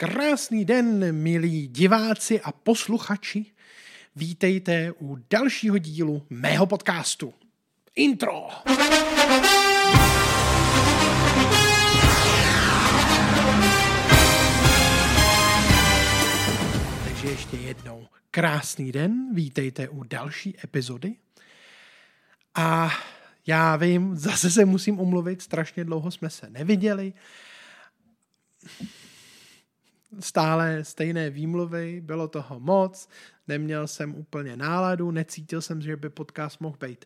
Krásný den, milí diváci a posluchači. Vítejte u dalšího dílu mého podcastu. Intro! Takže ještě jednou krásný den, vítejte u další epizody. A já vím, zase se musím omluvit, strašně dlouho jsme se neviděli stále stejné výmluvy, bylo toho moc, neměl jsem úplně náladu, necítil jsem, že by podcast mohl být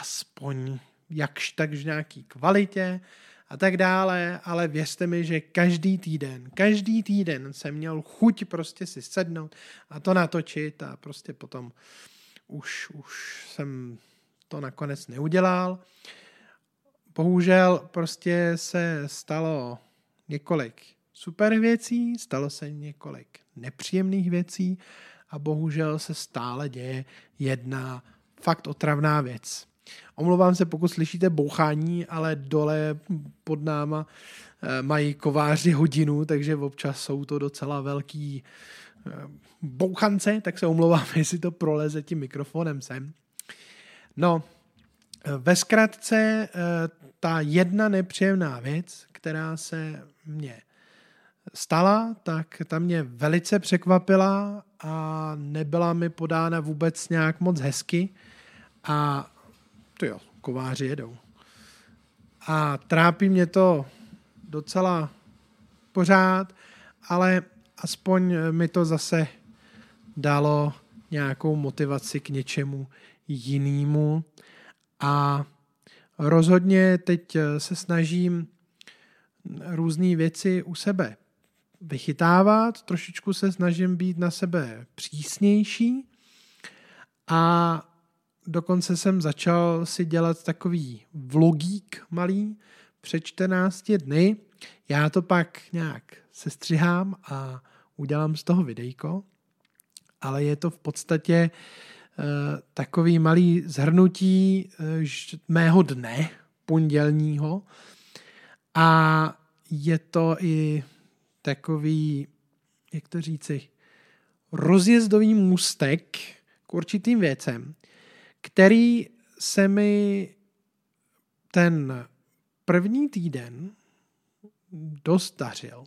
aspoň jakž takž nějaký kvalitě a tak dále, ale věřte mi, že každý týden, každý týden jsem měl chuť prostě si sednout a to natočit a prostě potom už, už jsem to nakonec neudělal. Bohužel prostě se stalo několik super věcí, stalo se několik nepříjemných věcí a bohužel se stále děje jedna fakt otravná věc. Omlouvám se, pokud slyšíte bouchání, ale dole pod náma eh, mají kováři hodinu, takže občas jsou to docela velký eh, bouchance, tak se omlouvám, jestli to proleze tím mikrofonem sem. No, eh, ve zkratce ta jedna nepříjemná věc, která se mě stala, tak ta mě velice překvapila a nebyla mi podána vůbec nějak moc hezky a to jo, kováři jedou. A trápí mě to docela pořád, ale aspoň mi to zase dalo nějakou motivaci k něčemu jinému a rozhodně teď se snažím různé věci u sebe vychytávat, trošičku se snažím být na sebe přísnější a dokonce jsem začal si dělat takový vlogík malý před 14 dny. Já to pak nějak sestřihám a udělám z toho videjko, ale je to v podstatě uh, takový malý zhrnutí uh, mého dne pondělního a je to i takový, jak to říci, rozjezdový můstek k určitým věcem, který se mi ten první týden dost dařil.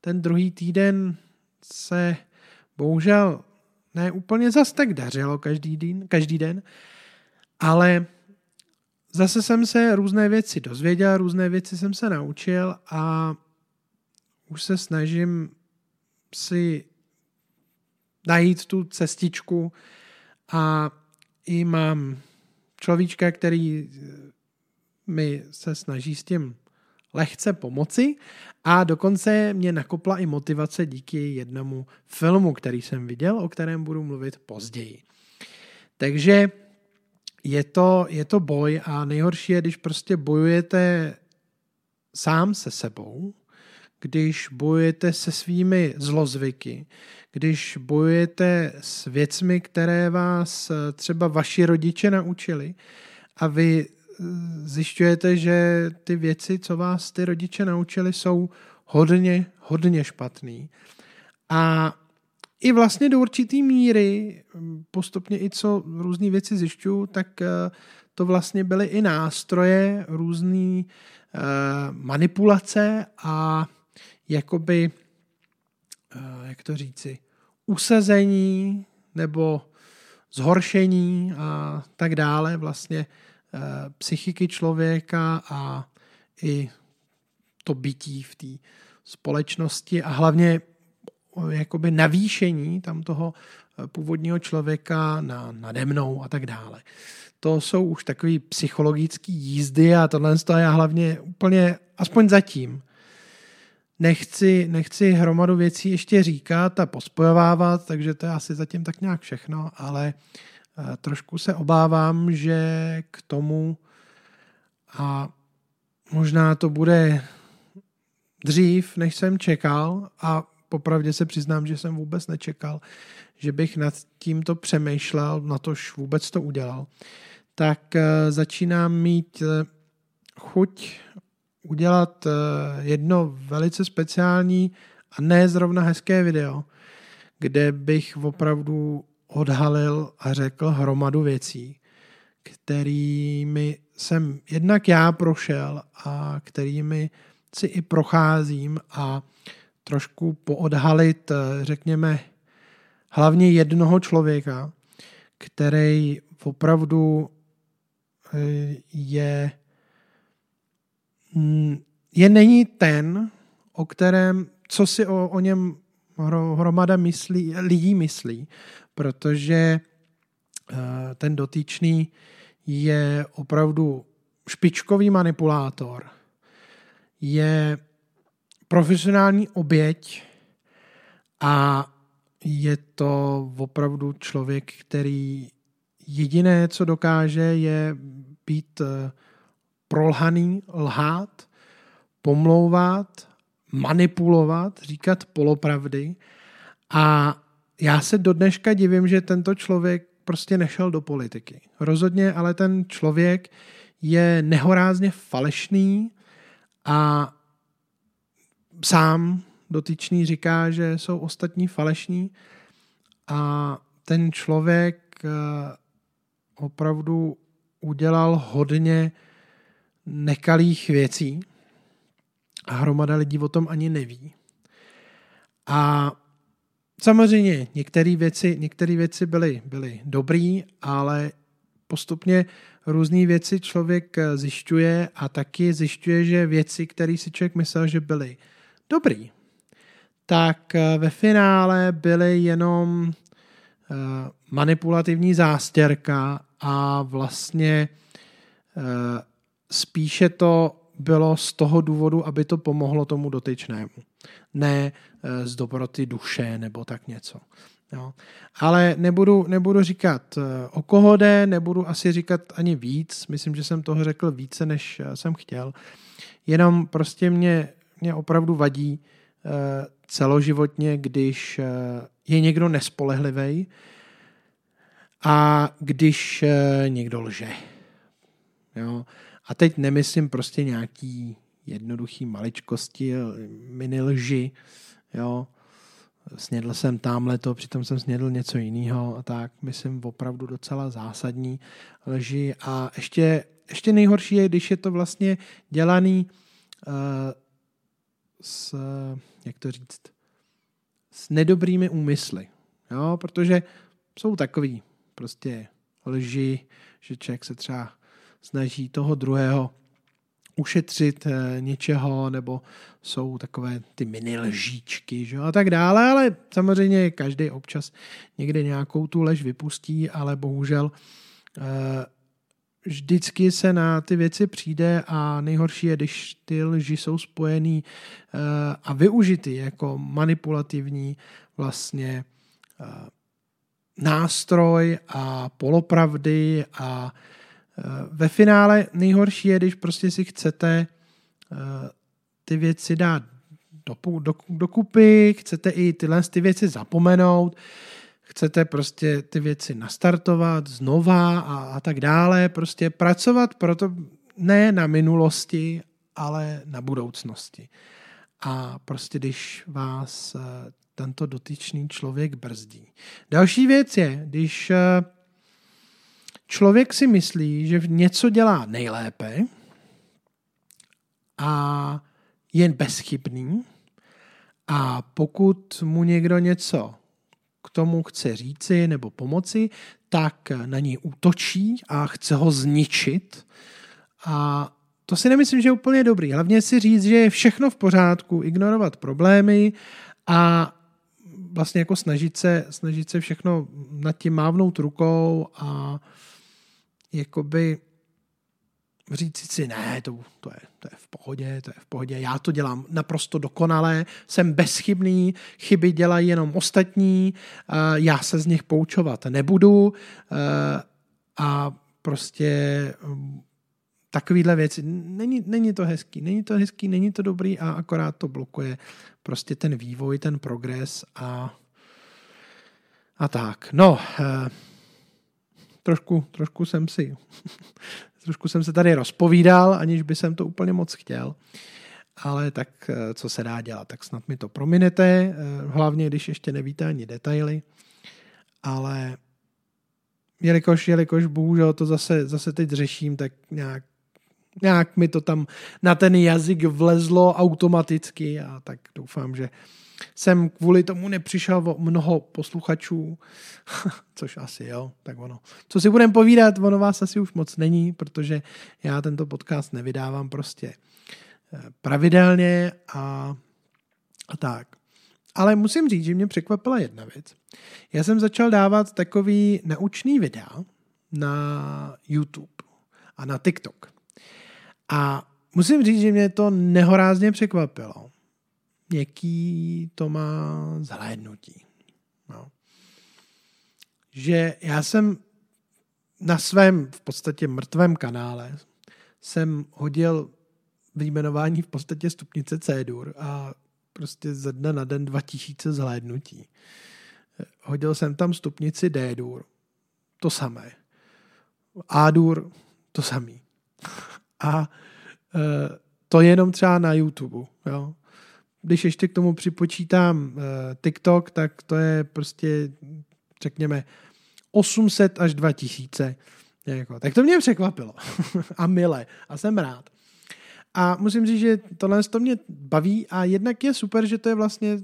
Ten druhý týden se bohužel ne úplně zas tak dařilo každý den, každý den, ale zase jsem se různé věci dozvěděl, různé věci jsem se naučil a už se snažím si najít tu cestičku a i mám človíčka, který mi se snaží s tím lehce pomoci a dokonce mě nakopla i motivace díky jednomu filmu, který jsem viděl, o kterém budu mluvit později. Takže je to, je to boj a nejhorší je, když prostě bojujete sám se sebou když bojujete se svými zlozvyky, když bojujete s věcmi, které vás eh, třeba vaši rodiče naučili a vy eh, zjišťujete, že ty věci, co vás ty rodiče naučili, jsou hodně, hodně špatný. A i vlastně do určitý míry, hm, postupně i co různé věci zjišťuju, tak eh, to vlastně byly i nástroje, různé manipulace a jakoby, eh, jak to říci, usazení nebo zhoršení a tak dále vlastně eh, psychiky člověka a i to bytí v té společnosti a hlavně eh, jakoby navýšení tam toho původního člověka na, nade mnou a tak dále. To jsou už takové psychologické jízdy a tohle já hlavně úplně, aspoň zatím, Nechci, nechci hromadu věcí ještě říkat a pospojovávat, takže to je asi zatím tak nějak všechno, ale eh, trošku se obávám, že k tomu a možná to bude dřív, než jsem čekal a popravdě se přiznám, že jsem vůbec nečekal, že bych nad tímto přemýšlel, na tož vůbec to udělal, tak eh, začínám mít eh, chuť udělat eh, jedno velice speciální A ne zrovna hezké video, kde bych opravdu odhalil a řekl hromadu věcí, kterými jsem jednak já prošel a kterými si i procházím a trošku poodhalit, řekněme, hlavně jednoho člověka, který opravdu eh, je, je není ten, o kterém, co si o, o něm hromada myslí, lidí myslí, protože uh, ten dotyčný je opravdu špičkový manipulátor, je profesionální oběť a je to opravdu člověk, který jediné, co dokáže, je být eh, prolhaný, lhát, pomlouvat, manipulovat, říkat polopravdy. A já se do dneška divím, že tento člověk prostě nešel do politiky. Rozhodně, ale ten člověk je nehorázně falešný a sám dotyčný říká, že jsou ostatní falešní a ten člověk eh, opravdu udělal hodně nekalých věcí a hromada lidí o tom ani neví. A samozřejmě některé věci, některé věci byly, byly dobrý, ale postupně různé věci člověk zjišťuje a taky zjišťuje, že věci, které si člověk myslel, že byly dobrý, tak eh, ve finále byly jenom eh, manipulativní zástěrka a vlastně eh, spíše to bylo z toho důvodu, aby to pomohlo tomu dotyčnému. Ne z dobroty duše nebo tak něco. Jo. Ale nebudu, nebudu říkat, o koho jde, nebudu asi říkat ani víc. Myslím, že jsem toho řekl více, než jsem chtěl. Jenom prostě mě, mě opravdu vadí celoživotně, když eh, je někdo nespolehlivý a když eh, někdo lže. Jo? A teď nemyslím prostě nějaký jednoduchý maličkosti, mini lži, jo. Snědl jsem tamhle to, přitom jsem snědl něco jiného a tak, myslím opravdu docela zásadní lži a ještě, ještě nejhorší je, když je to vlastně dělaný uh, s, jak to říct, s nedobrými úmysly. Jo, protože jsou takový prostě lži, že člověk se třeba snaží toho druhého ušetřit eh, něčeho, nebo jsou takové ty mini lžíčky že? a tak dále, ale samozřejmě každý občas někde nějakou tu lež vypustí, ale bohužel eh, vždycky se na ty věci přijde a nejhorší je, když ty lži jsou spojený eh, a využity jako manipulativní vlastně nástroj a polopravdy a ve finále nejhorší je, když prostě si chcete ty věci dát do, do, dokupy, chcete i tyhle ty věci zapomenout, chcete prostě ty věci nastartovat znova a, a tak dále, prostě pracovat proto ne na minulosti, ale na budoucnosti. A prostě když vás eh, tento dotyčný člověk brzdí. Další věc je, když eh, člověk si myslí, že něco dělá nejlépe a je bezchybný a pokud mu někdo něco k tomu chce říci nebo pomoci, tak na ní útočí a chce ho zničit. A to si nemyslím, že je úplně dobrý. Hlavně si říct, že je všechno v pořádku, ignorovat problémy a vlastně jako snažit se, snažit se všechno nad tím mávnout rukou a jakoby říct si, ne, to, to, je, to je v pohodě, to je v pohodě, já to dělám naprosto dokonale, jsem bezchybný, chyby dělají jenom ostatní, já se z nich poučovat nebudu a prostě um, takovýhle věci. Není, není to hezký, není to hezký, není to dobrý a akorát to blokuje prostě ten vývoj, ten progres a, a tak. No, eh, trošku, trošku jsem si trošku jsem se tady rozpovídal, aniž by jsem to úplně moc chtěl. ale tak eh, co se dá dělat, tak snad mi to prominete, eh, hlavně když ještě nevíte ani detaily, ale jelikož, jelikož bohužel to zase, zase teď řeším, tak nějak, nějak mi to tam na ten jazyk vlezlo automaticky a tak doufám, že jsem kvůli tomu nepřišel o mnoho posluchačů, což asi jo, tak ono. Co si budem povídat, ono vás asi už moc není, protože já tento podcast nevydávám prostě eh, pravidelně a, a tak. Ale musím říct, že mě překvapila jedna věc. Já jsem začal dávat takový naučný videa na YouTube a na TikTok. A musím říct, že mě to nehorázně překvapilo jaký to má zhlédnutí. No. Že já jsem na svém v podstatě mrtvém kanále jsem hodil vyjmenování v podstatě stupnice C-dur a prostě ze dne na den 2000 zhlédnutí. Hodil jsem tam stupnici D-dur, to samé. A-dur, to samý. A e, to jenom třeba na YouTube. Jo? Když ještě k tomu připočítám uh, TikTok, tak to je prostě, řekněme, 800 až 2000. Jako, tak to mě překvapilo. a mile. A jsem rád. A musím říct, že tohle to mě baví a jednak je super, že to je vlastně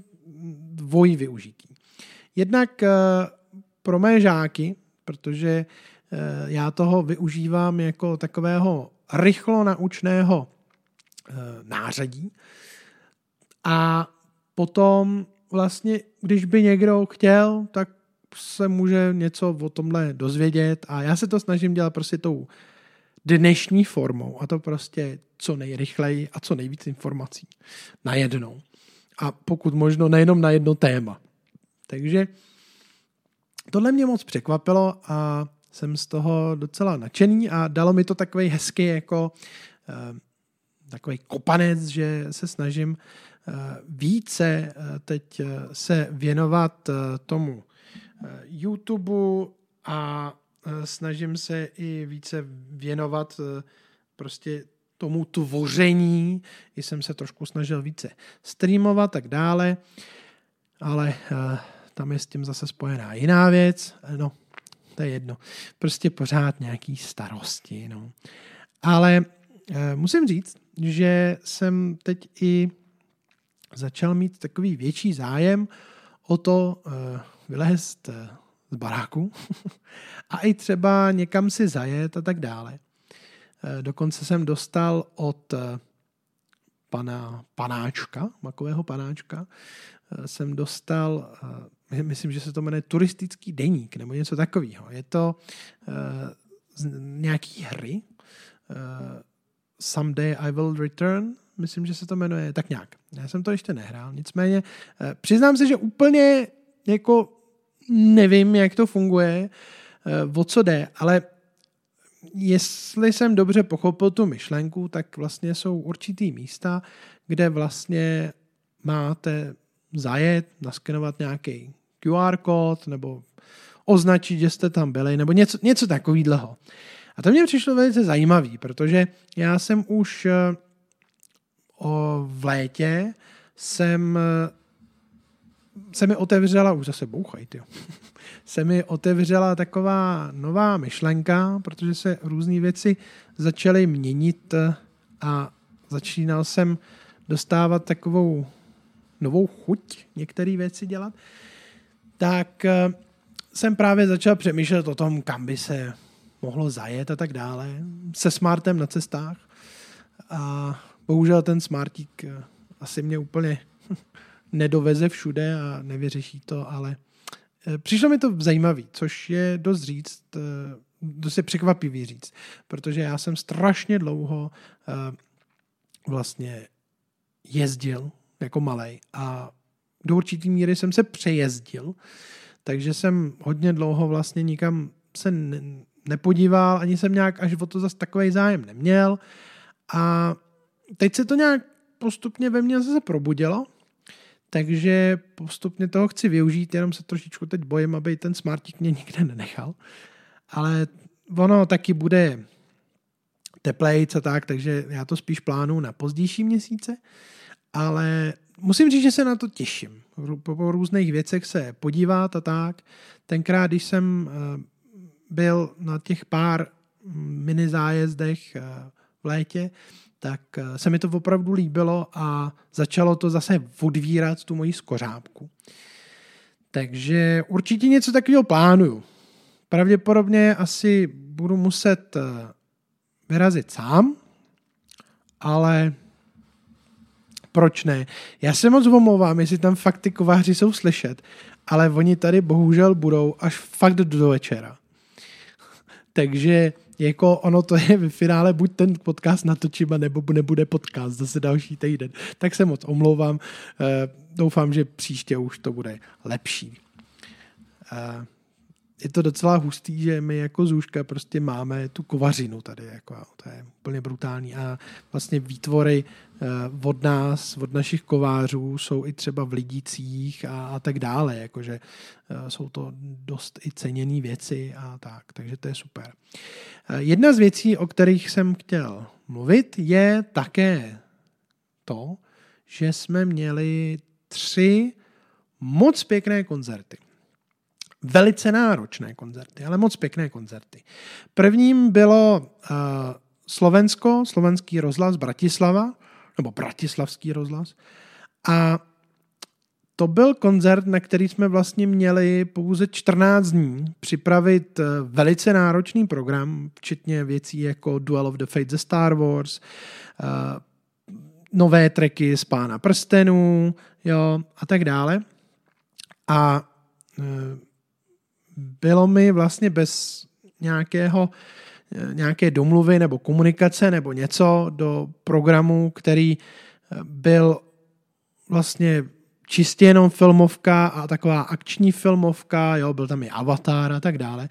dvojí využití. Jednak uh, pro mé žáky, protože uh, já toho využívám jako takového rychlo naučného nářadí, a potom vlastně, když by někdo chtěl, tak se může něco o tomhle dozvědět a já se to snažím dělat prostě tou dnešní formou a to prostě co nejrychleji a co nejvíc informací najednou. A pokud možno nejenom na jedno téma. Takže tohle mě moc překvapilo a jsem z toho docela nadšený a dalo mi to takový hezký jako uh, takový kopanec, že se snažím více eh, teď eh, se věnovat eh, tomu YouTube a snažím se i více věnovat prostě tomu tvoření, jsem se trošku snažil více streamovat tak dále, ale tam je s tím zase spojená jiná věc, no, to je jedno. Prostě pořád nějaký starosti, no. Ale musím říct, že jsem teď i začal mít takový větší zájem o to uh, vylézt uh, z baráku a i třeba někam si zajet a tak dále. Uh, dokonce jsem dostal od pana panáčka, makového panáčka, jsem dostal, myslím, že se to jmenuje turistický deník nebo něco takového. Je to z nějaký hry, Someday I Will Return, myslím, že se to jmenuje tak nějak. Já jsem to ještě nehrál, nicméně eh, přiznám se, že úplně jako nevím, jak to funguje, eh, o co jde, ale jestli jsem dobře pochopil tu myšlenku, tak vlastně jsou určitý místa, kde vlastně máte zajet, naskenovat nějaký QR kód nebo označit, že jste tam byli, nebo něco, něco takového. A to mě přišlo velice zajímavý, protože já jsem už eh, o, v létě jsem se mi otevřela, už zase bouchaj, tyjo, se mi otevřela taková nová myšlenka, protože se různé věci začaly měnit a začínal jsem dostávat takovou novou chuť některé věci dělat, tak eh, jsem právě začal přemýšlet o tom, kam by se mohlo zajet a tak dále. Se smartem na cestách. A bohužel ten smartík eh, asi mě úplně nedoveze všude a nevyřeší to, ale eh, přišlo mi to zajímavý, což je dost říct, eh, dost je překvapivý říct, protože já jsem strašně dlouho vlastně jezdil jako malej a do určitý míry jsem se přejezdil, takže jsem hodně dlouho vlastně nikam se nepodíval, ani jsem nějak až o to zase takový zájem neměl a teď se to nějak postupně ve mně zase probudilo, takže postupně toho chci využít, jenom se trošičku teď bojím, aby ten smartík mě nikde nenechal. Ale ono taky bude teplejc a tak, takže já to spíš plánu na pozdější měsíce, ale musím říct, že se na to těším. Po, různých věcech se podívat a tak. Tenkrát, když jsem uh, byl na těch pár mini zájezdech uh, v létě, tak uh, se mi to opravdu líbilo a začalo to zase odvírat tu moji skořápku. Takže určitě něco takového plánuju. Pravděpodobně asi budu muset vyrazit sám, ale proč ne? Já se moc omlouvám, jestli tam fakt ty kováři jsou slyšet, ale oni tady bohužel budou až fakt do večera. Takže jako ono to je v finále buď ten podcast natočím, nebo nebude podcast zase další týden. Tak se moc omlouvám. Eh, doufám, že příště už to bude lepší. Je to docela hustý, že my jako Zůžka prostě máme tu kovařinu tady, jako, to je úplně brutální a vlastně výtvory eh, od nás, od našich kovářů jsou i třeba v Lidicích a, a tak dále, jakože eh, jsou to dost i ceněné věci a tak, takže to je super. Eh, jedna z věcí, o kterých jsem chtěl mluvit, je také to, že jsme měli tři moc pěkné koncerty velice náročné koncerty, ale moc pěkné koncerty. Prvním bylo uh, Slovensko, slovenský rozhlas Bratislava, nebo Bratislavský rozhlas. A to byl koncert, na který jsme vlastně měli pouze 14 dní připravit eh, velice náročný program, včetně věcí jako Duel of the Fate ze Star Wars, uh, nové treky z Pána prstenů, jo, a tak dále. A uh, bylo mi vlastně bez nějakého nějaké domluvy nebo komunikace nebo něco do programu, který byl vlastně čistě jenom filmovka a taková akční filmovka, jo, byl tam i Avatar a tak dále,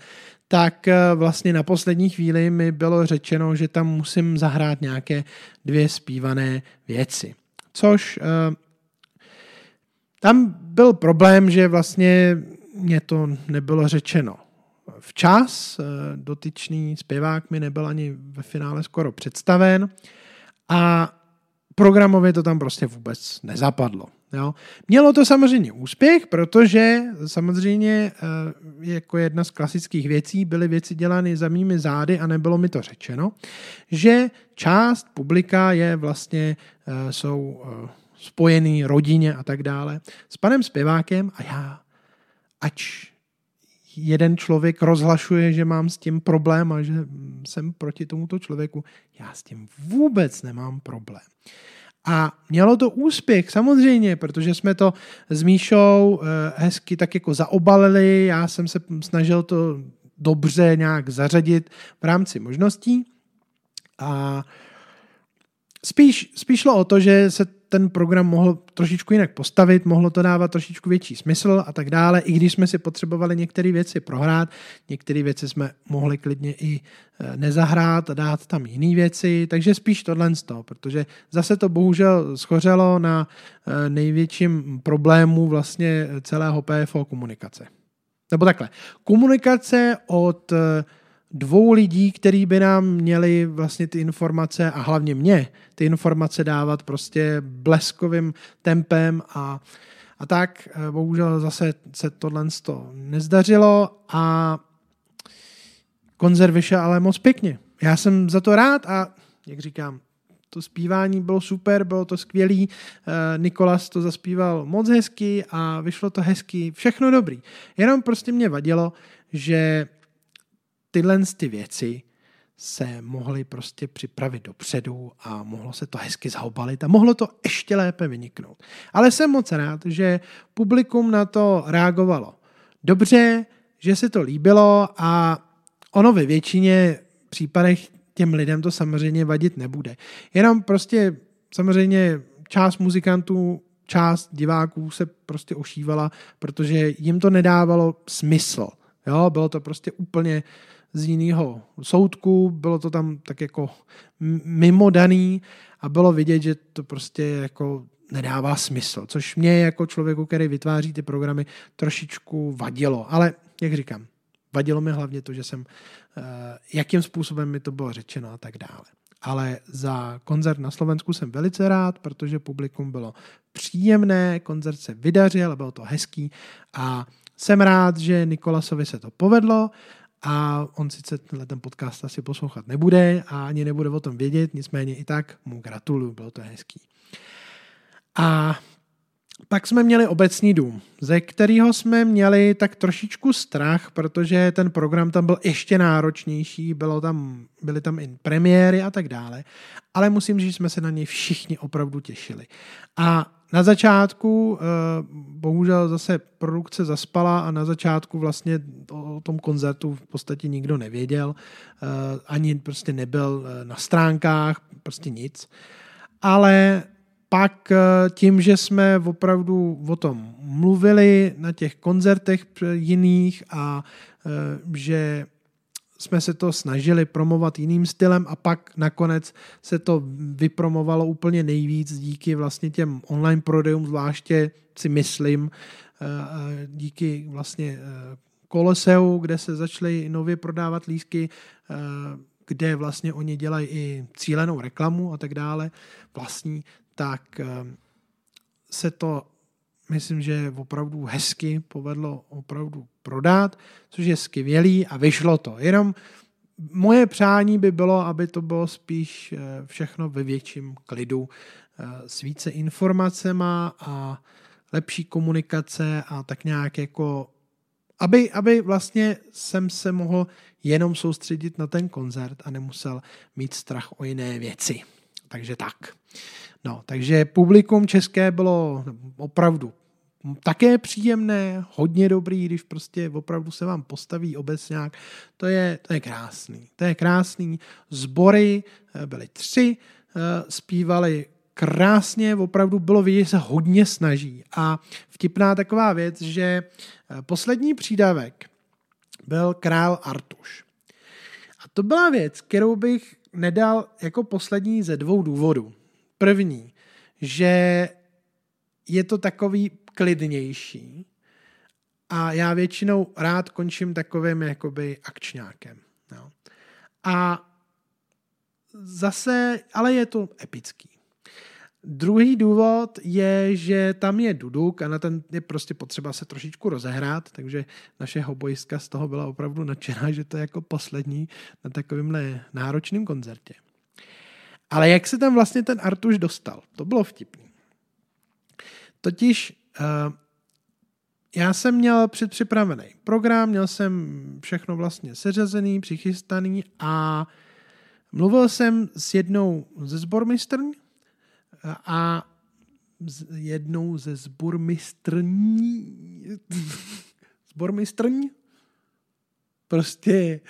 tak eh, vlastně na poslední chvíli mi bylo řečeno, že tam musím zahrát nějaké dvě zpívané věci. Což eh, tam byl problém, že vlastně mě to nebylo řečeno včas, eh, dotyčný zpěvák mi nebyl ani ve finále skoro představen a programově to tam prostě vůbec nezapadlo. Jo. Mělo to samozřejmě úspěch, protože samozřejmě eh, jako jedna z klasických věcí byly věci dělány za mými zády a nebylo mi to řečeno, že část publika je vlastně, eh, jsou spojený rodině a tak dále s panem zpěvákem a já ač jeden člověk rozhlašuje, že mám s tím problém a že jsem proti tomuto člověku, já s tím vůbec nemám problém. A mělo to úspěch, samozřejmě, protože jsme to s Míšou eh, hezky tak jako zaobalili, já jsem se snažil to dobře nějak zařadit v rámci možností a spíš, spíš šlo o to, že se ten program mohl trošičku jinak postavit, mohlo to dávat trošičku větší smysl a tak dále, i když jsme si potřebovali některé věci prohrát, některé věci jsme mohli klidně i e, nezahrát a dát tam jiné věci, takže spíš tohle z toho, protože zase to bohužel schořelo na e, největším problému vlastně celého PFO komunikace. Nebo takhle, komunikace od e, dvou lidí, který by nám měli vlastně ty informace a hlavně mě ty informace dávat prostě bleskovým tempem a, a tak. Eh, bohužel zase se tohle to nezdařilo a koncert vyšel ale moc pěkně. Já jsem za to rád a jak říkám, to zpívání bylo super, bylo to skvělý, eh, Nikolas to zaspíval moc hezky a vyšlo to hezky, všechno dobrý. Jenom prostě mě vadilo, že tyhle ty věci se mohly prostě připravit dopředu a mohlo se to hezky zaobalit a mohlo to ještě lépe vyniknout. Ale jsem moc rád, že publikum na to reagovalo dobře, že se to líbilo a ono ve většině případech těm lidem to samozřejmě vadit nebude. Jenom prostě samozřejmě část muzikantů, část diváků se prostě ošívala, protože jim to nedávalo smysl. Jo, bylo to prostě úplně z jiného soudku, bylo to tam tak jako mimo daný a bylo vidět, že to prostě jako nedává smysl, což mě jako člověku, který vytváří ty programy, trošičku vadilo. Ale jak říkám, vadilo mi hlavně to, že jsem, eh, jakým způsobem mi to bylo řečeno a tak dále. ale za koncert na Slovensku jsem velice rád, protože publikum bylo příjemné, koncert se vydařil, bylo to hezký a jsem rád, že Nikolasovi se to povedlo a on sice tenhle ten podcast asi poslouchat nebude a ani nebude o tom vědět, nicméně i tak mu gratuluju, bylo to hezký. A pak jsme měli obecní dům, ze kterého jsme měli tak trošičku strach, protože ten program tam byl ještě náročnější, bylo tam, byly tam i premiéry a tak dále, ale musím říct, že jsme se na něj všichni opravdu těšili. A na začátku, eh, bohužel zase produkce zaspala a na začátku vlastně o tom koncertu v podstatě nikdo nevěděl, eh, ani prostě nebyl eh, na stránkách, prostě nic. Ale pak tím, že jsme opravdu o tom mluvili na těch koncertech jiných a že jsme se to snažili promovat jiným stylem a pak nakonec se to vypromovalo úplně nejvíc díky vlastně těm online prodejům, zvláště si myslím, eh, díky vlastně eh, Koloseu, kde se začaly nově prodávat lísky, eh, kde vlastně oni dělají i cílenou reklamu a tak dále vlastní, tak se to myslím, že opravdu hezky povedlo opravdu prodat, což je skvělý a vyšlo to. Jenom moje přání by bylo, aby to bylo spíš eh, všechno ve větším klidu, eh, s více informacema a lepší komunikace a tak nějak jako aby, aby vlastně jsem se mohl jenom soustředit na ten koncert a nemusel mít strach o jiné věci. Takže tak. No, takže publikum české bylo opravdu také příjemné, hodně dobrý, když prostě opravdu se vám postaví obecňák. To je, to je krásný. To je krásný. Zbory eh, byly tři, eh, zpívali krásně, opravdu bylo vidět, že se hodně snaží. A vtipná taková věc, že eh, poslední přídavek byl král Artuš. A to byla věc, kterou bych nedal jako poslední ze dvou důvodů. První, že je to takový klidnější a já většinou rád končím takovým jakoby akčňákem. Jo. A zase, ale je to epický. Druhý důvod je, že tam je Duduk a na ten je prostě potřeba se trošičku rozehrát, takže naše hobojistka z toho byla opravdu nadšená, že to je jako poslední na takovémhle náročném koncertě. Ale jak se tam vlastně ten Artuš dostal? To bylo vtipný. Totiž já jsem měl předpřipravený program, měl jsem všechno vlastně seřazený, přichystaný a mluvil jsem s jednou ze zbormistrň a s jednou ze zbormistrní zbormistrň prostě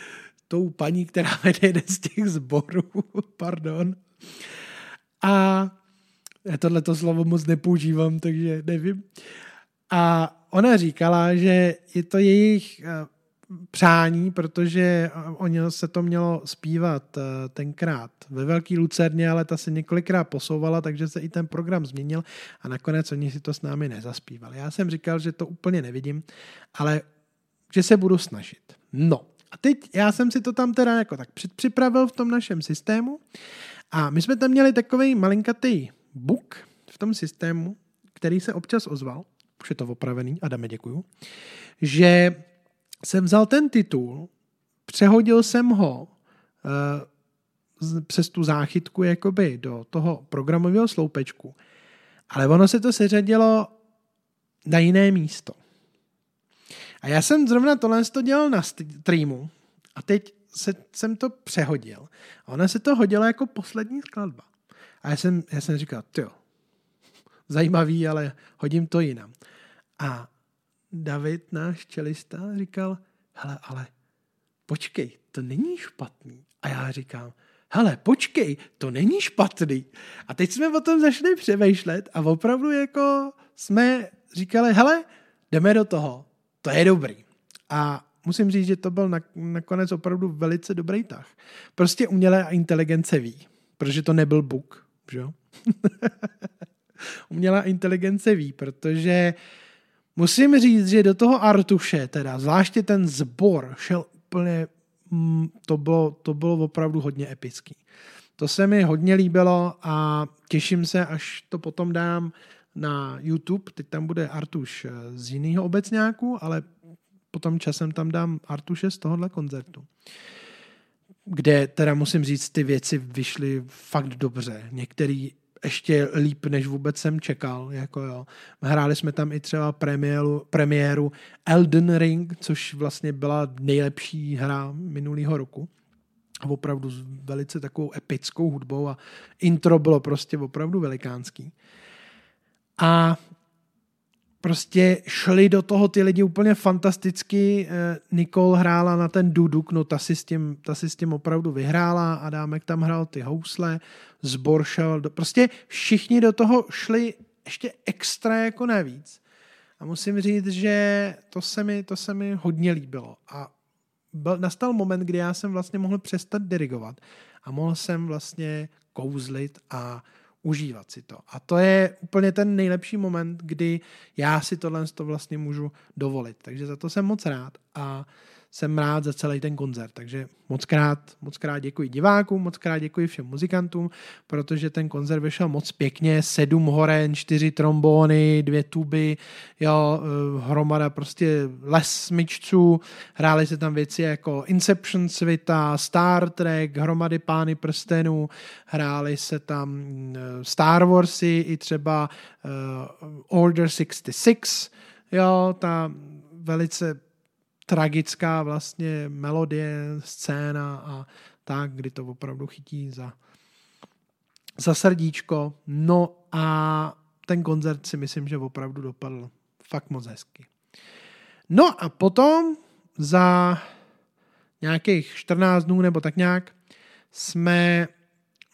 tou paní, která vede jeden z těch zborů, pardon. A já tohleto slovo moc nepoužívám, takže nevím. A ona říkala, že je to jejich eh, přání, protože eh, oni se to mělo zpívat eh, tenkrát ve Velký Lucerně, ale ta se několikrát posouvala, takže se i ten program změnil a nakonec oni si to s námi nezaspívali. Já jsem říkal, že to úplně nevidím, ale že se budu snažit. No, a teď já jsem si to tam teda jako tak předpřipravil v tom našem systému a my jsme tam měli takový malinkatý buk v tom systému, který se občas ozval, už je to opravený, Adame, děkuju, že jsem vzal ten titul, přehodil jsem ho uh, přes tu záchytku jakoby do toho programového sloupečku, ale ono se to seřadilo na jiné místo. A já jsem zrovna tohle to dělal na streamu a teď se, jsem to přehodil. A ona se to hodila jako poslední skladba. A já jsem, já jsem říkal, jo, zajímavý, ale hodím to jinam. A David, náš čelista, říkal, hele, ale počkej, to není špatný. A já říkám, hele, počkej, to není špatný. A teď jsme o tom začali přemýšlet a opravdu jako jsme říkali, hele, jdeme do toho, to je dobrý. A musím říct, že to byl nakonec opravdu velice dobrý tah. Prostě umělé inteligence ví, protože to nebyl buk, že Umělá inteligence ví, protože musím říct, že do toho Artuše, teda zvláště ten zbor, šel úplně, mm, to bylo, to bylo opravdu hodně epický. to se mi hodně líbilo a těším se, až to potom dám na YouTube. Teď tam bude Artuš eh, z jiného obecňáku, ale potom časem tam dám Artuše z tohohle koncertu. Kde teda musím říct, ty věci vyšly fakt dobře. Některý ještě líp, než vůbec jsem čekal. Jako jo. Hráli jsme tam i třeba premiéru, premiéru Elden Ring, což vlastně byla nejlepší hra minulého roku. Opravdu s velice takovou epickou hudbou a intro bylo prostě opravdu velikánský. A prostě šli do toho ty lidi úplně fantasticky. Eh, Nicole hrála na ten duduk, no ta si s tím, ta si s tím opravdu vyhrála. Adámek tam hrál ty housle, zbor šel, do, prostě všichni do toho šli ještě extra jako navíc. A musím říct, že to se mi, to se mi hodně líbilo. A byl, nastal moment, kdy já jsem vlastně mohl přestat dirigovat a mohl jsem vlastně kouzlit a užívat si to. A to je úplně ten nejlepší moment, kdy já si tohle to vlastně můžu dovolit. Takže za to jsem moc rád a jsem rád za celý ten koncert. Takže moc krát, moc krát děkuji divákům, moc krát děkuji všem muzikantům, protože ten koncert vyšel moc pěkně, sedm horen, čtyři trombóny, dvě tuby, jo, eh, hromada prostě les smyčců, hrály se tam věci jako Inception svita, Star Trek, hromady pány prstenů, hrály se tam eh, Star Warsy i třeba uh, Order 66, jo, ta velice tragická vlastně melodie, scéna a tak, kdy to opravdu chytí za, za srdíčko. No a ten koncert si myslím, že opravdu dopadl fakt moc hezky. No a potom za nějakých 14 dnů nebo tak nějak jsme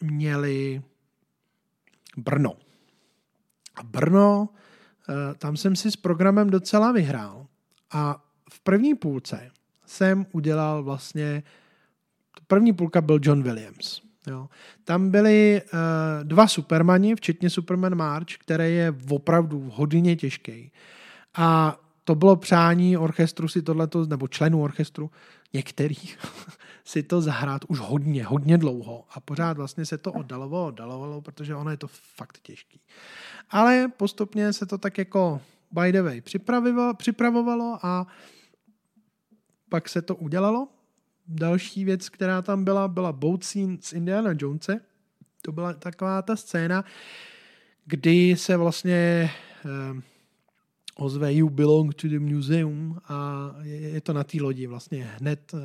měli Brno. A Brno, eh, tam jsem si s programem docela vyhrál. A v první půlce jsem udělal vlastně, první půlka byl John Williams. Jo. Tam byli uh, dva Supermani, včetně Superman March, který je opravdu hodně těžký. A to bylo přání orchestru si tohleto, nebo členů orchestru, některých, si to zahrát už hodně, hodně dlouho. A pořád vlastně se to oddalovalo, oddalovalo, protože ono je to fakt těžký. Ale postupně se to tak jako by the way připravovalo, připravovalo a pak se to udělalo. Další věc, která tam byla, byla boat scene z Indiana Jonese. To byla taková ta scéna, kdy se vlastně eh, ozve You belong to the museum a je, je to na té lodi vlastně hned eh,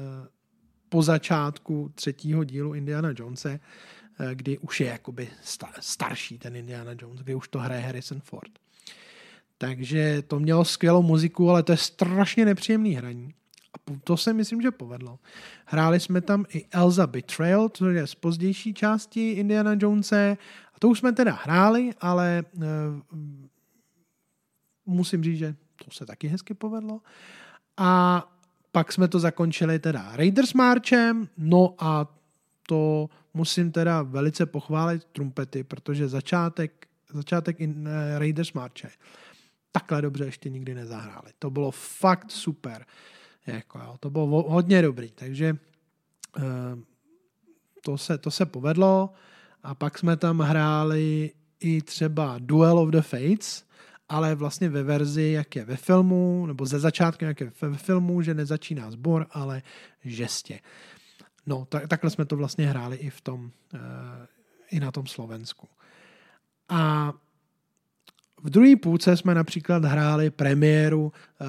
po začátku třetího dílu Indiana Jonese, eh, kdy už je jakoby star, starší ten Indiana Jones, kdy už to hraje Harrison Ford. Takže to mělo skvělou muziku, ale to je strašně nepříjemný hraní. A to se myslím, že povedlo. Hráli jsme tam i Elza Betrayal, což je z pozdější části Indiana Jonese. A to už jsme teda hráli, ale uh, musím říct, že to se taky hezky povedlo. A pak jsme to zakončili teda Raiders Marchem, no a to musím teda velice pochválit trumpety, protože začátek, začátek in, uh, Raiders Marche takhle dobře ještě nikdy nezahráli. To bylo fakt super. Jako, jo, to bylo hodně dobrý, takže uh, to, se, to se povedlo a pak jsme tam hráli i třeba Duel of the Fates, ale vlastně ve verzi, jak je ve filmu, nebo ze začátku, jak je ve filmu, že nezačíná sbor, ale žestě. No, tak, takhle jsme to vlastně hráli i v tom, uh, i na tom Slovensku. A v druhé půlce jsme například hráli premiéru uh,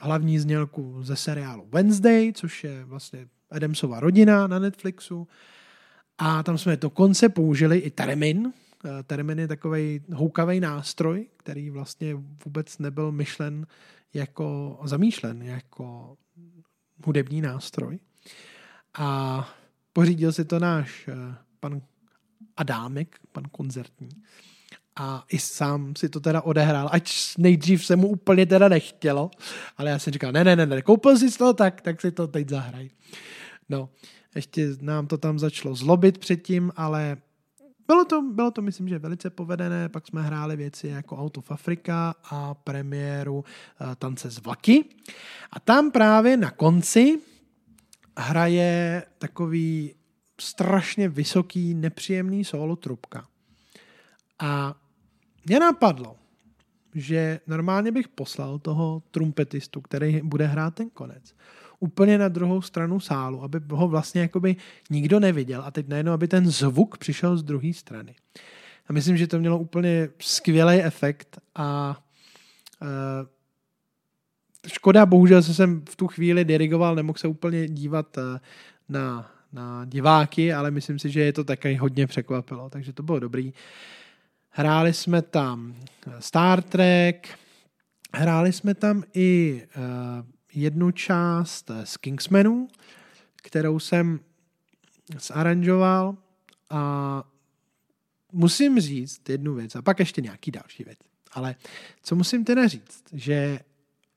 hlavní znělku ze seriálu Wednesday, což je vlastně Adamsova rodina na Netflixu. A tam jsme dokonce použili i termin. Eh, termin je takový houkavý nástroj, který vlastně vůbec nebyl myšlen jako, zamýšlen jako hudební nástroj. A pořídil si to náš eh, pan Adámek, pan koncertní a i sám si to teda odehrál, ať nejdřív se mu úplně teda nechtělo, ale já jsem říkal, ne, ne, ne, ne, koupil jsi to, tak, tak si to teď zahraj. No, ještě nám to tam začalo zlobit předtím, ale bylo to, bylo to, myslím, že velice povedené, pak jsme hráli věci jako Out of Africa a premiéru uh, Tance z vlaky. A tam právě na konci hraje takový strašně vysoký, nepříjemný solo trubka. A mě napadlo, že normálně bych poslal toho trumpetistu, který bude hrát ten konec, úplně na druhou stranu sálu, aby ho vlastně jakoby nikdo neviděl a teď najednou, aby ten zvuk přišel z druhé strany. A myslím, že to mělo úplně skvělý efekt a uh, škoda, bohužel se jsem v tu chvíli dirigoval, nemohl se úplně dívat uh, na, na diváky, ale myslím si, že je to taky hodně překvapilo, takže to bylo dobrý. Hráli jsme tam Star Trek, hráli jsme tam i uh, jednu část z Kingsmanu, kterou jsem zaranžoval a musím říct jednu věc a pak ještě nějaký další věc. Ale co musím teda říct, že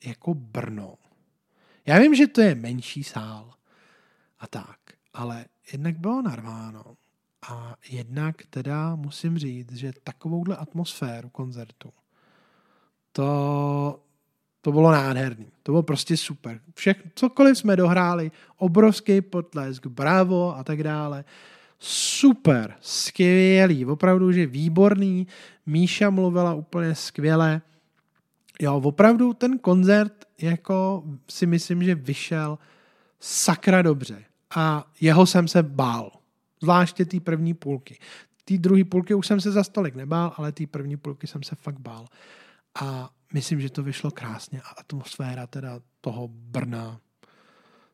jako Brno, já vím, že to je menší sál a tak, ale jednak bylo narváno a jednak teda musím říct, že takovouhle atmosféru koncertu, to, to bylo nádherný. To bylo prostě super. Všech, cokoliv jsme dohráli, obrovský potlesk, bravo a tak dále. Super, skvělý, opravdu, že výborný. Míša mluvila úplně skvěle. Jo, opravdu ten koncert jako si myslím, že vyšel sakra dobře. A jeho jsem se bál. Zvláště té první půlky. Té druhé půlky už jsem se za stolik nebál, ale té první půlky jsem se fakt bál. A myslím, že to vyšlo krásně a atmosféra teda toho Brna,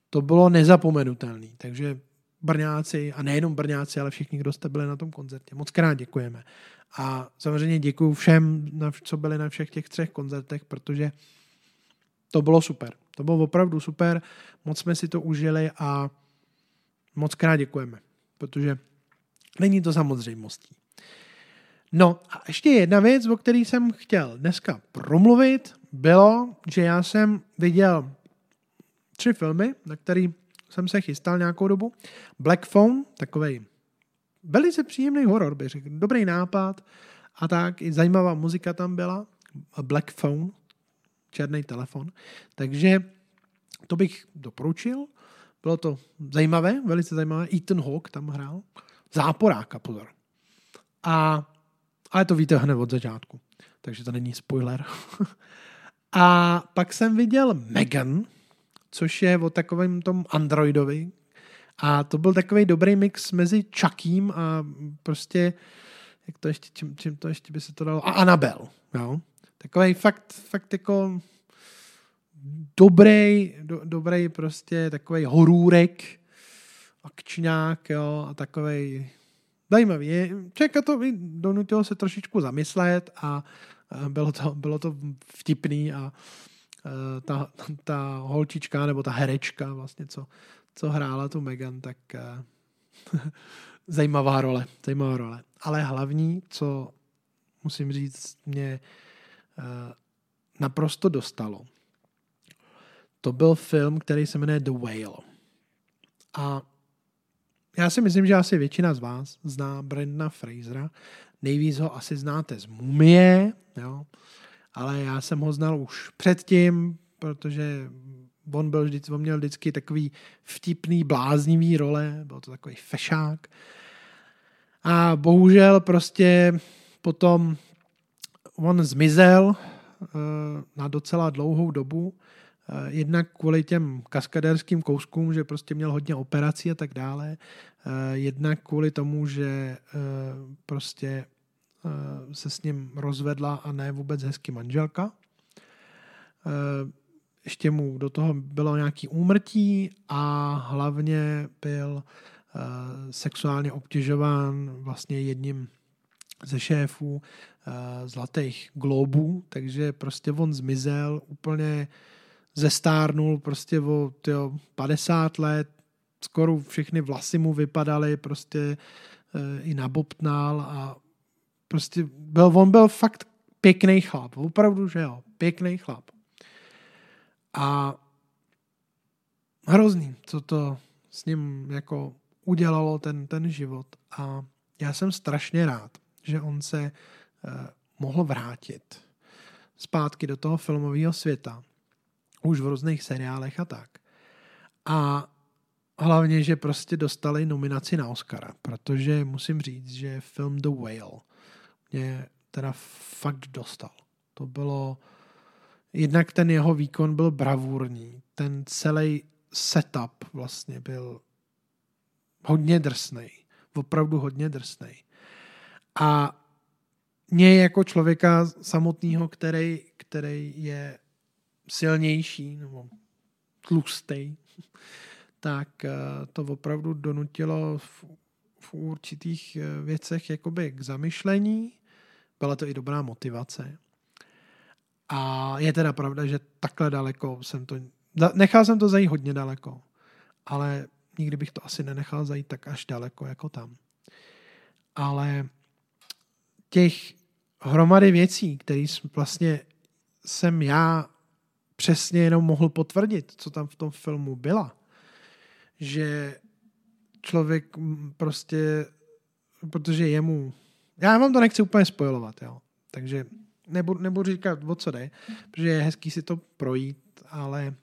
to bylo nezapomenutelný. Takže Brňáci, a nejenom Brňáci, ale všichni, kdo jste byli na tom koncertě, moc krát děkujeme. A samozřejmě děkuji všem, co byli na všech těch třech koncertech, protože to bylo super. To bylo opravdu super, moc jsme si to užili a moc krát děkujeme, protože není to samozřejmostí. No a ještě jedna věc, o které jsem chtěl dneska promluvit, bylo, že já jsem viděl tři filmy, na který jsem se chystal nějakou dobu. Black Phone, takový velice příjemný horor, bych řekl. Dobrý nápad a tak. I zajímavá muzika tam byla. Black Phone, černý telefon. Takže to bych doporučil. Bylo to zajímavé, velice zajímavé. Ethan Hawke tam hrál. Záporáka, pozor. A ale to víte hned od začátku, takže to není spoiler. a pak jsem viděl Megan, což je o takovém tom Androidovi. A to byl takový dobrý mix mezi Chuckým a prostě, jak to ještě, čím, čím to ještě by se to dalo, a Anabel. Takový fakt, fakt jako dobrý, do, dobrý prostě takový horůrek, akčňák, jo, a takový zajímavý. Člověka to donutilo se trošičku zamyslet a bylo to, bylo to vtipný a e, ta, ta holčička nebo ta herečka vlastně, co, co hrála tu Megan, tak e, zajímavá role, zajímavá role. Ale hlavní, co musím říct, mě e, naprosto dostalo, to byl film, který se jmenuje The Whale. A já si myslím, že asi většina z vás zná Brendana Frasera. Nejvíc ho asi znáte z Mumie, jo? ale já jsem ho znal už předtím, protože on, byl vždy, on měl vždycky takový vtipný, bláznivý role, byl to takový fešák. A bohužel prostě potom on zmizel uh, na docela dlouhou dobu Eh, jednak kvůli těm kaskaderským kouskům, že prostě měl hodně operací a tak dále. Eh, jednak kvůli tomu, že eh, prostě se s ním rozvedla a ne vůbec hezky manželka. Ještě mu do toho bylo nějaký úmrtí a hlavně byl sexuálně obtěžován vlastně jedním ze šéfů Zlatých globů, takže prostě on zmizel úplně zestárnul prostě o tyjo, 50 let, skoro všechny vlasy mu vypadaly, prostě e, i nabobtnal a prostě byl, on byl fakt pěkný chlap, opravdu, že jo, pěkný chlap. A hrozný, co to s ním jako udělalo ten, ten život. A já jsem strašně rád, že on se e, mohl vrátit zpátky do toho filmového světa už v různých seriálech a tak. A hlavně, že prostě dostali nominaci na Oscara, protože musím říct, že film The Whale mě teda fakt dostal. To bylo, jednak ten jeho výkon byl bravurní, ten celý setup vlastně byl hodně drsný, opravdu hodně drsný. A mě jako člověka samotného, který, který je silnější nebo tlustý, tak eh, to opravdu donutilo v, v určitých eh, věcech jakoby k zamyšlení. Byla to i dobrá motivace. A je teda pravda, že takhle daleko jsem to... Nechal jsem to zajít hodně daleko, ale nikdy bych to asi nenechal zajít tak až daleko jako tam. Ale těch hromady věcí, které vlastně jsem já přesně jenom mohl potvrdit, co tam v tom filmu byla. Že člověk prostě, protože jemu, já vám to nechci úplně spojovat, jo. Takže nebudu, nebudu říkat, o co jde, protože je hezký si to projít, ale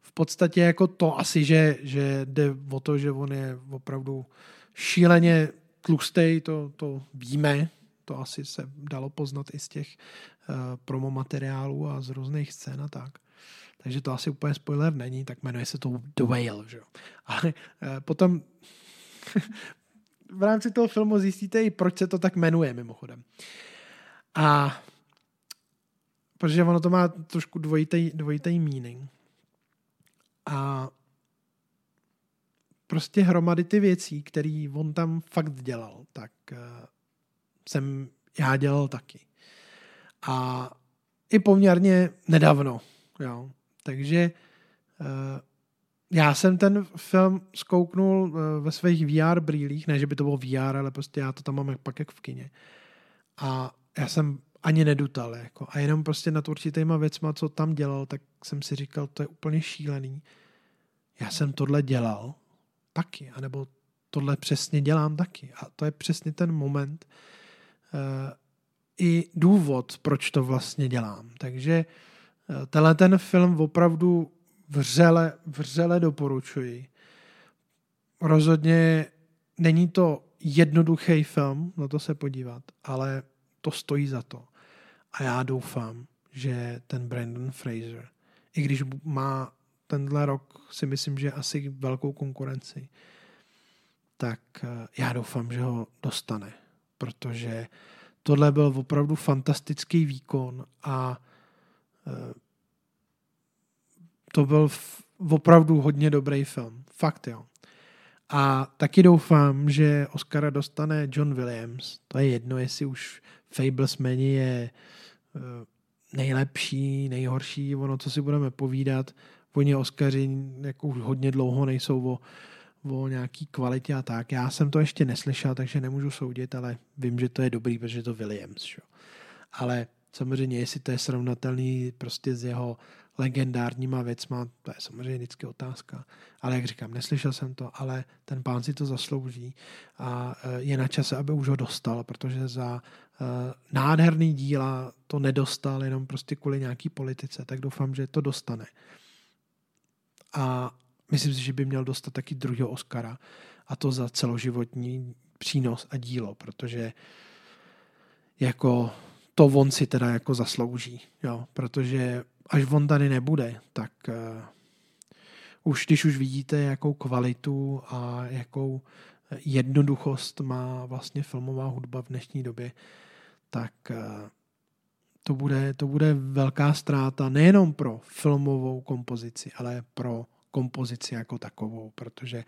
v podstatě jako to asi, že, že jde o to, že on je opravdu šíleně tlustý, to, to víme, to asi se dalo poznat i z těch uh, promo materiálů a z různých scén a tak. Takže to asi úplně spoiler není, tak jmenuje se to The Whale, že jo. Ale uh, potom v rámci toho filmu zjistíte i, proč se to tak jmenuje mimochodem. A protože ono to má trošku dvojitý, dvojitý meaning. A prostě hromady ty věcí, které on tam fakt dělal, tak uh, jsem já dělal taky. A i poměrně nedávno. Jo. Takže uh, já jsem ten film zkouknul uh, ve svých VR brýlích, ne, že by to bylo VR, ale prostě já to tam mám pak jak v kině. A já jsem ani nedutal. Jako. A jenom prostě nad určitýma věcma, co tam dělal, tak jsem si říkal, to je úplně šílený. Já jsem tohle dělal taky, anebo tohle přesně dělám taky. A to je přesně ten moment, i důvod, proč to vlastně dělám. Takže uh, tenhle ten film opravdu vřele, vřele doporučuji. Rozhodně není to jednoduchý film, na to se podívat, ale to stojí za to. A já doufám, že ten Brandon Fraser, i když má tenhle rok si myslím, že asi velkou konkurenci, tak eh, já doufám, že ho dostane, protože tohle byl opravdu fantastický výkon a eh, to byl opravdu hodně dobrý film. Fakt jo. A taky doufám, že Oscara dostane John Williams. To je jedno, jestli už Fablesmani je eh, nejlepší, nejhorší, ono, co si budeme povídat. Oni Oscary jako už hodně dlouho nejsou o, o nějaký kvalitě a tak. Já jsem to ještě neslyšel, takže nemůžu soudit, ale vím, že to je dobrý, protože je to Williams. Šo? Ale samozřejmě, jestli to je srovnatelný prostě s jeho legendárníma věcma, to je samozřejmě vždycky otázka. Ale jak říkám, neslyšel jsem to, ale ten pán si to zaslouží a e, je na čase, aby už ho dostal, protože za e, nádherný díla to nedostal jenom prostě kvůli nějaký politice, tak doufám, že to dostane. A myslím si, že by měl dostat taky druhého Oscara a to za celoživotní přínos a dílo, protože jako to on si teda jako zaslouží, jo, protože až on tady nebude, tak uh, už když už vidíte, jakou kvalitu a jakou jednoduchost má vlastně filmová hudba v dnešní době, tak uh, to bude, to bude velká ztráta nejenom pro filmovou kompozici, ale pro kompozici jako takovou, protože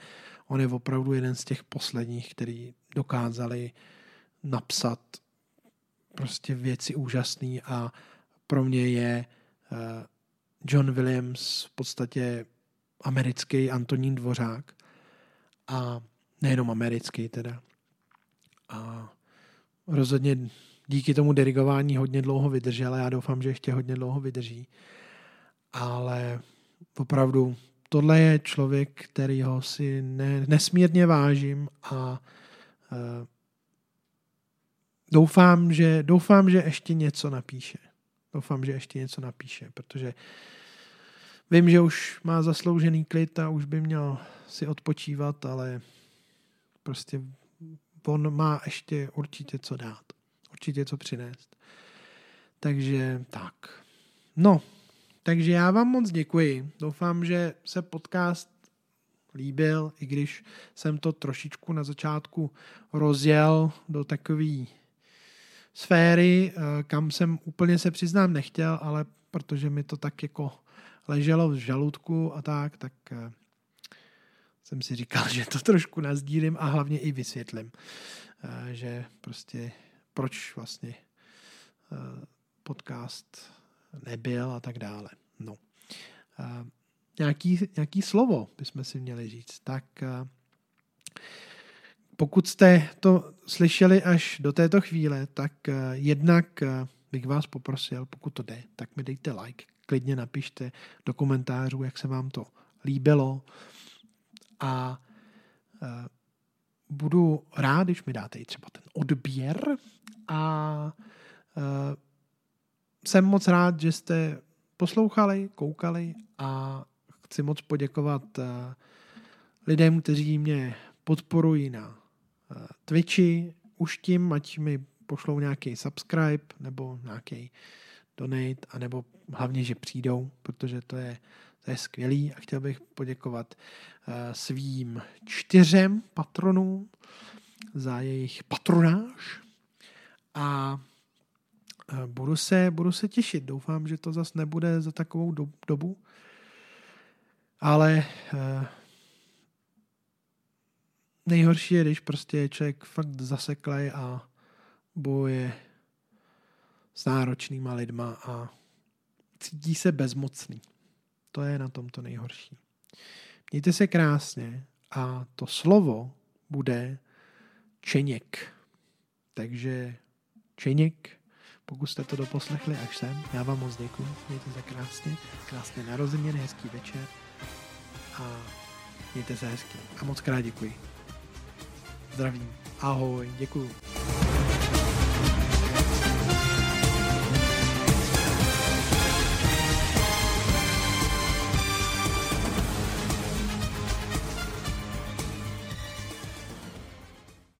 on je opravdu jeden z těch posledních, který dokázali napsat prostě věci úžasný a pro mě je eh, John Williams v podstatě americký Antonín Dvořák a nejenom americký teda. A rozhodně díky tomu dirigování hodně dlouho vydržel a já doufám, že ještě hodně dlouho vydrží. Ale opravdu tohle je člověk, kterýho si ne, nesmírně vážím a uh, doufám, že, doufám, že ještě něco napíše. Doufám, že ještě něco napíše, protože Vím, že už má zasloužený klid a už by měl si odpočívat, ale prostě on má ještě určitě co dát. Určitě co přinést. Takže tak. No, takže já vám moc děkuji. Doufám, že se podcast líbil, i když jsem to trošičku na začátku rozjel do takové sféry, eh, kam jsem úplně se přiznám nechtěl, ale protože mi to tak jako leželo v žaludku a tak, tak eh, jsem si říkal, že to trošku nazdílím a hlavně i vysvětlím, eh, že prostě proč vlastně podcast nebyl a tak dále. No. Nějaký, nějaký slovo bychom si měli říct. Tak pokud jste to slyšeli až do této chvíle, tak jednak bych vás poprosil, pokud to jde, tak mi dejte like, klidně napište do komentářů, jak se vám to líbilo a budu rád, když mi dáte i třeba ten odběr a jsem moc rád, že jste poslouchali, koukali a chci moc poděkovat eh, lidem, kteří mě podporují na eh, Twitchi, už tím, ať mi pošlou nějaký subscribe nebo nějaký donate, anebo hlavně, že přijdou, protože to je, to je skvělý. A chtěl bych poděkovat uh, svým čtyřem patronům za jejich patronáž. A budu se, budu se těšit. Doufám, že to zas nebude za takovou do, dobu. Ale uh, nejhorší je, když prostě je člověk fakt zaseklej a boje s náročnýma lidma a cítí se bezmocný. To je na tom to nejhorší. Mějte se krásně a to slovo bude čeněk. Takže čeněk pokud jste to doposlechli až sem, já vám moc děkuji, mějte se krásně, krásné narozeniny, hezký večer a mějte se hezky. A moc krát děkuji. Zdravím, ahoj, děkuji.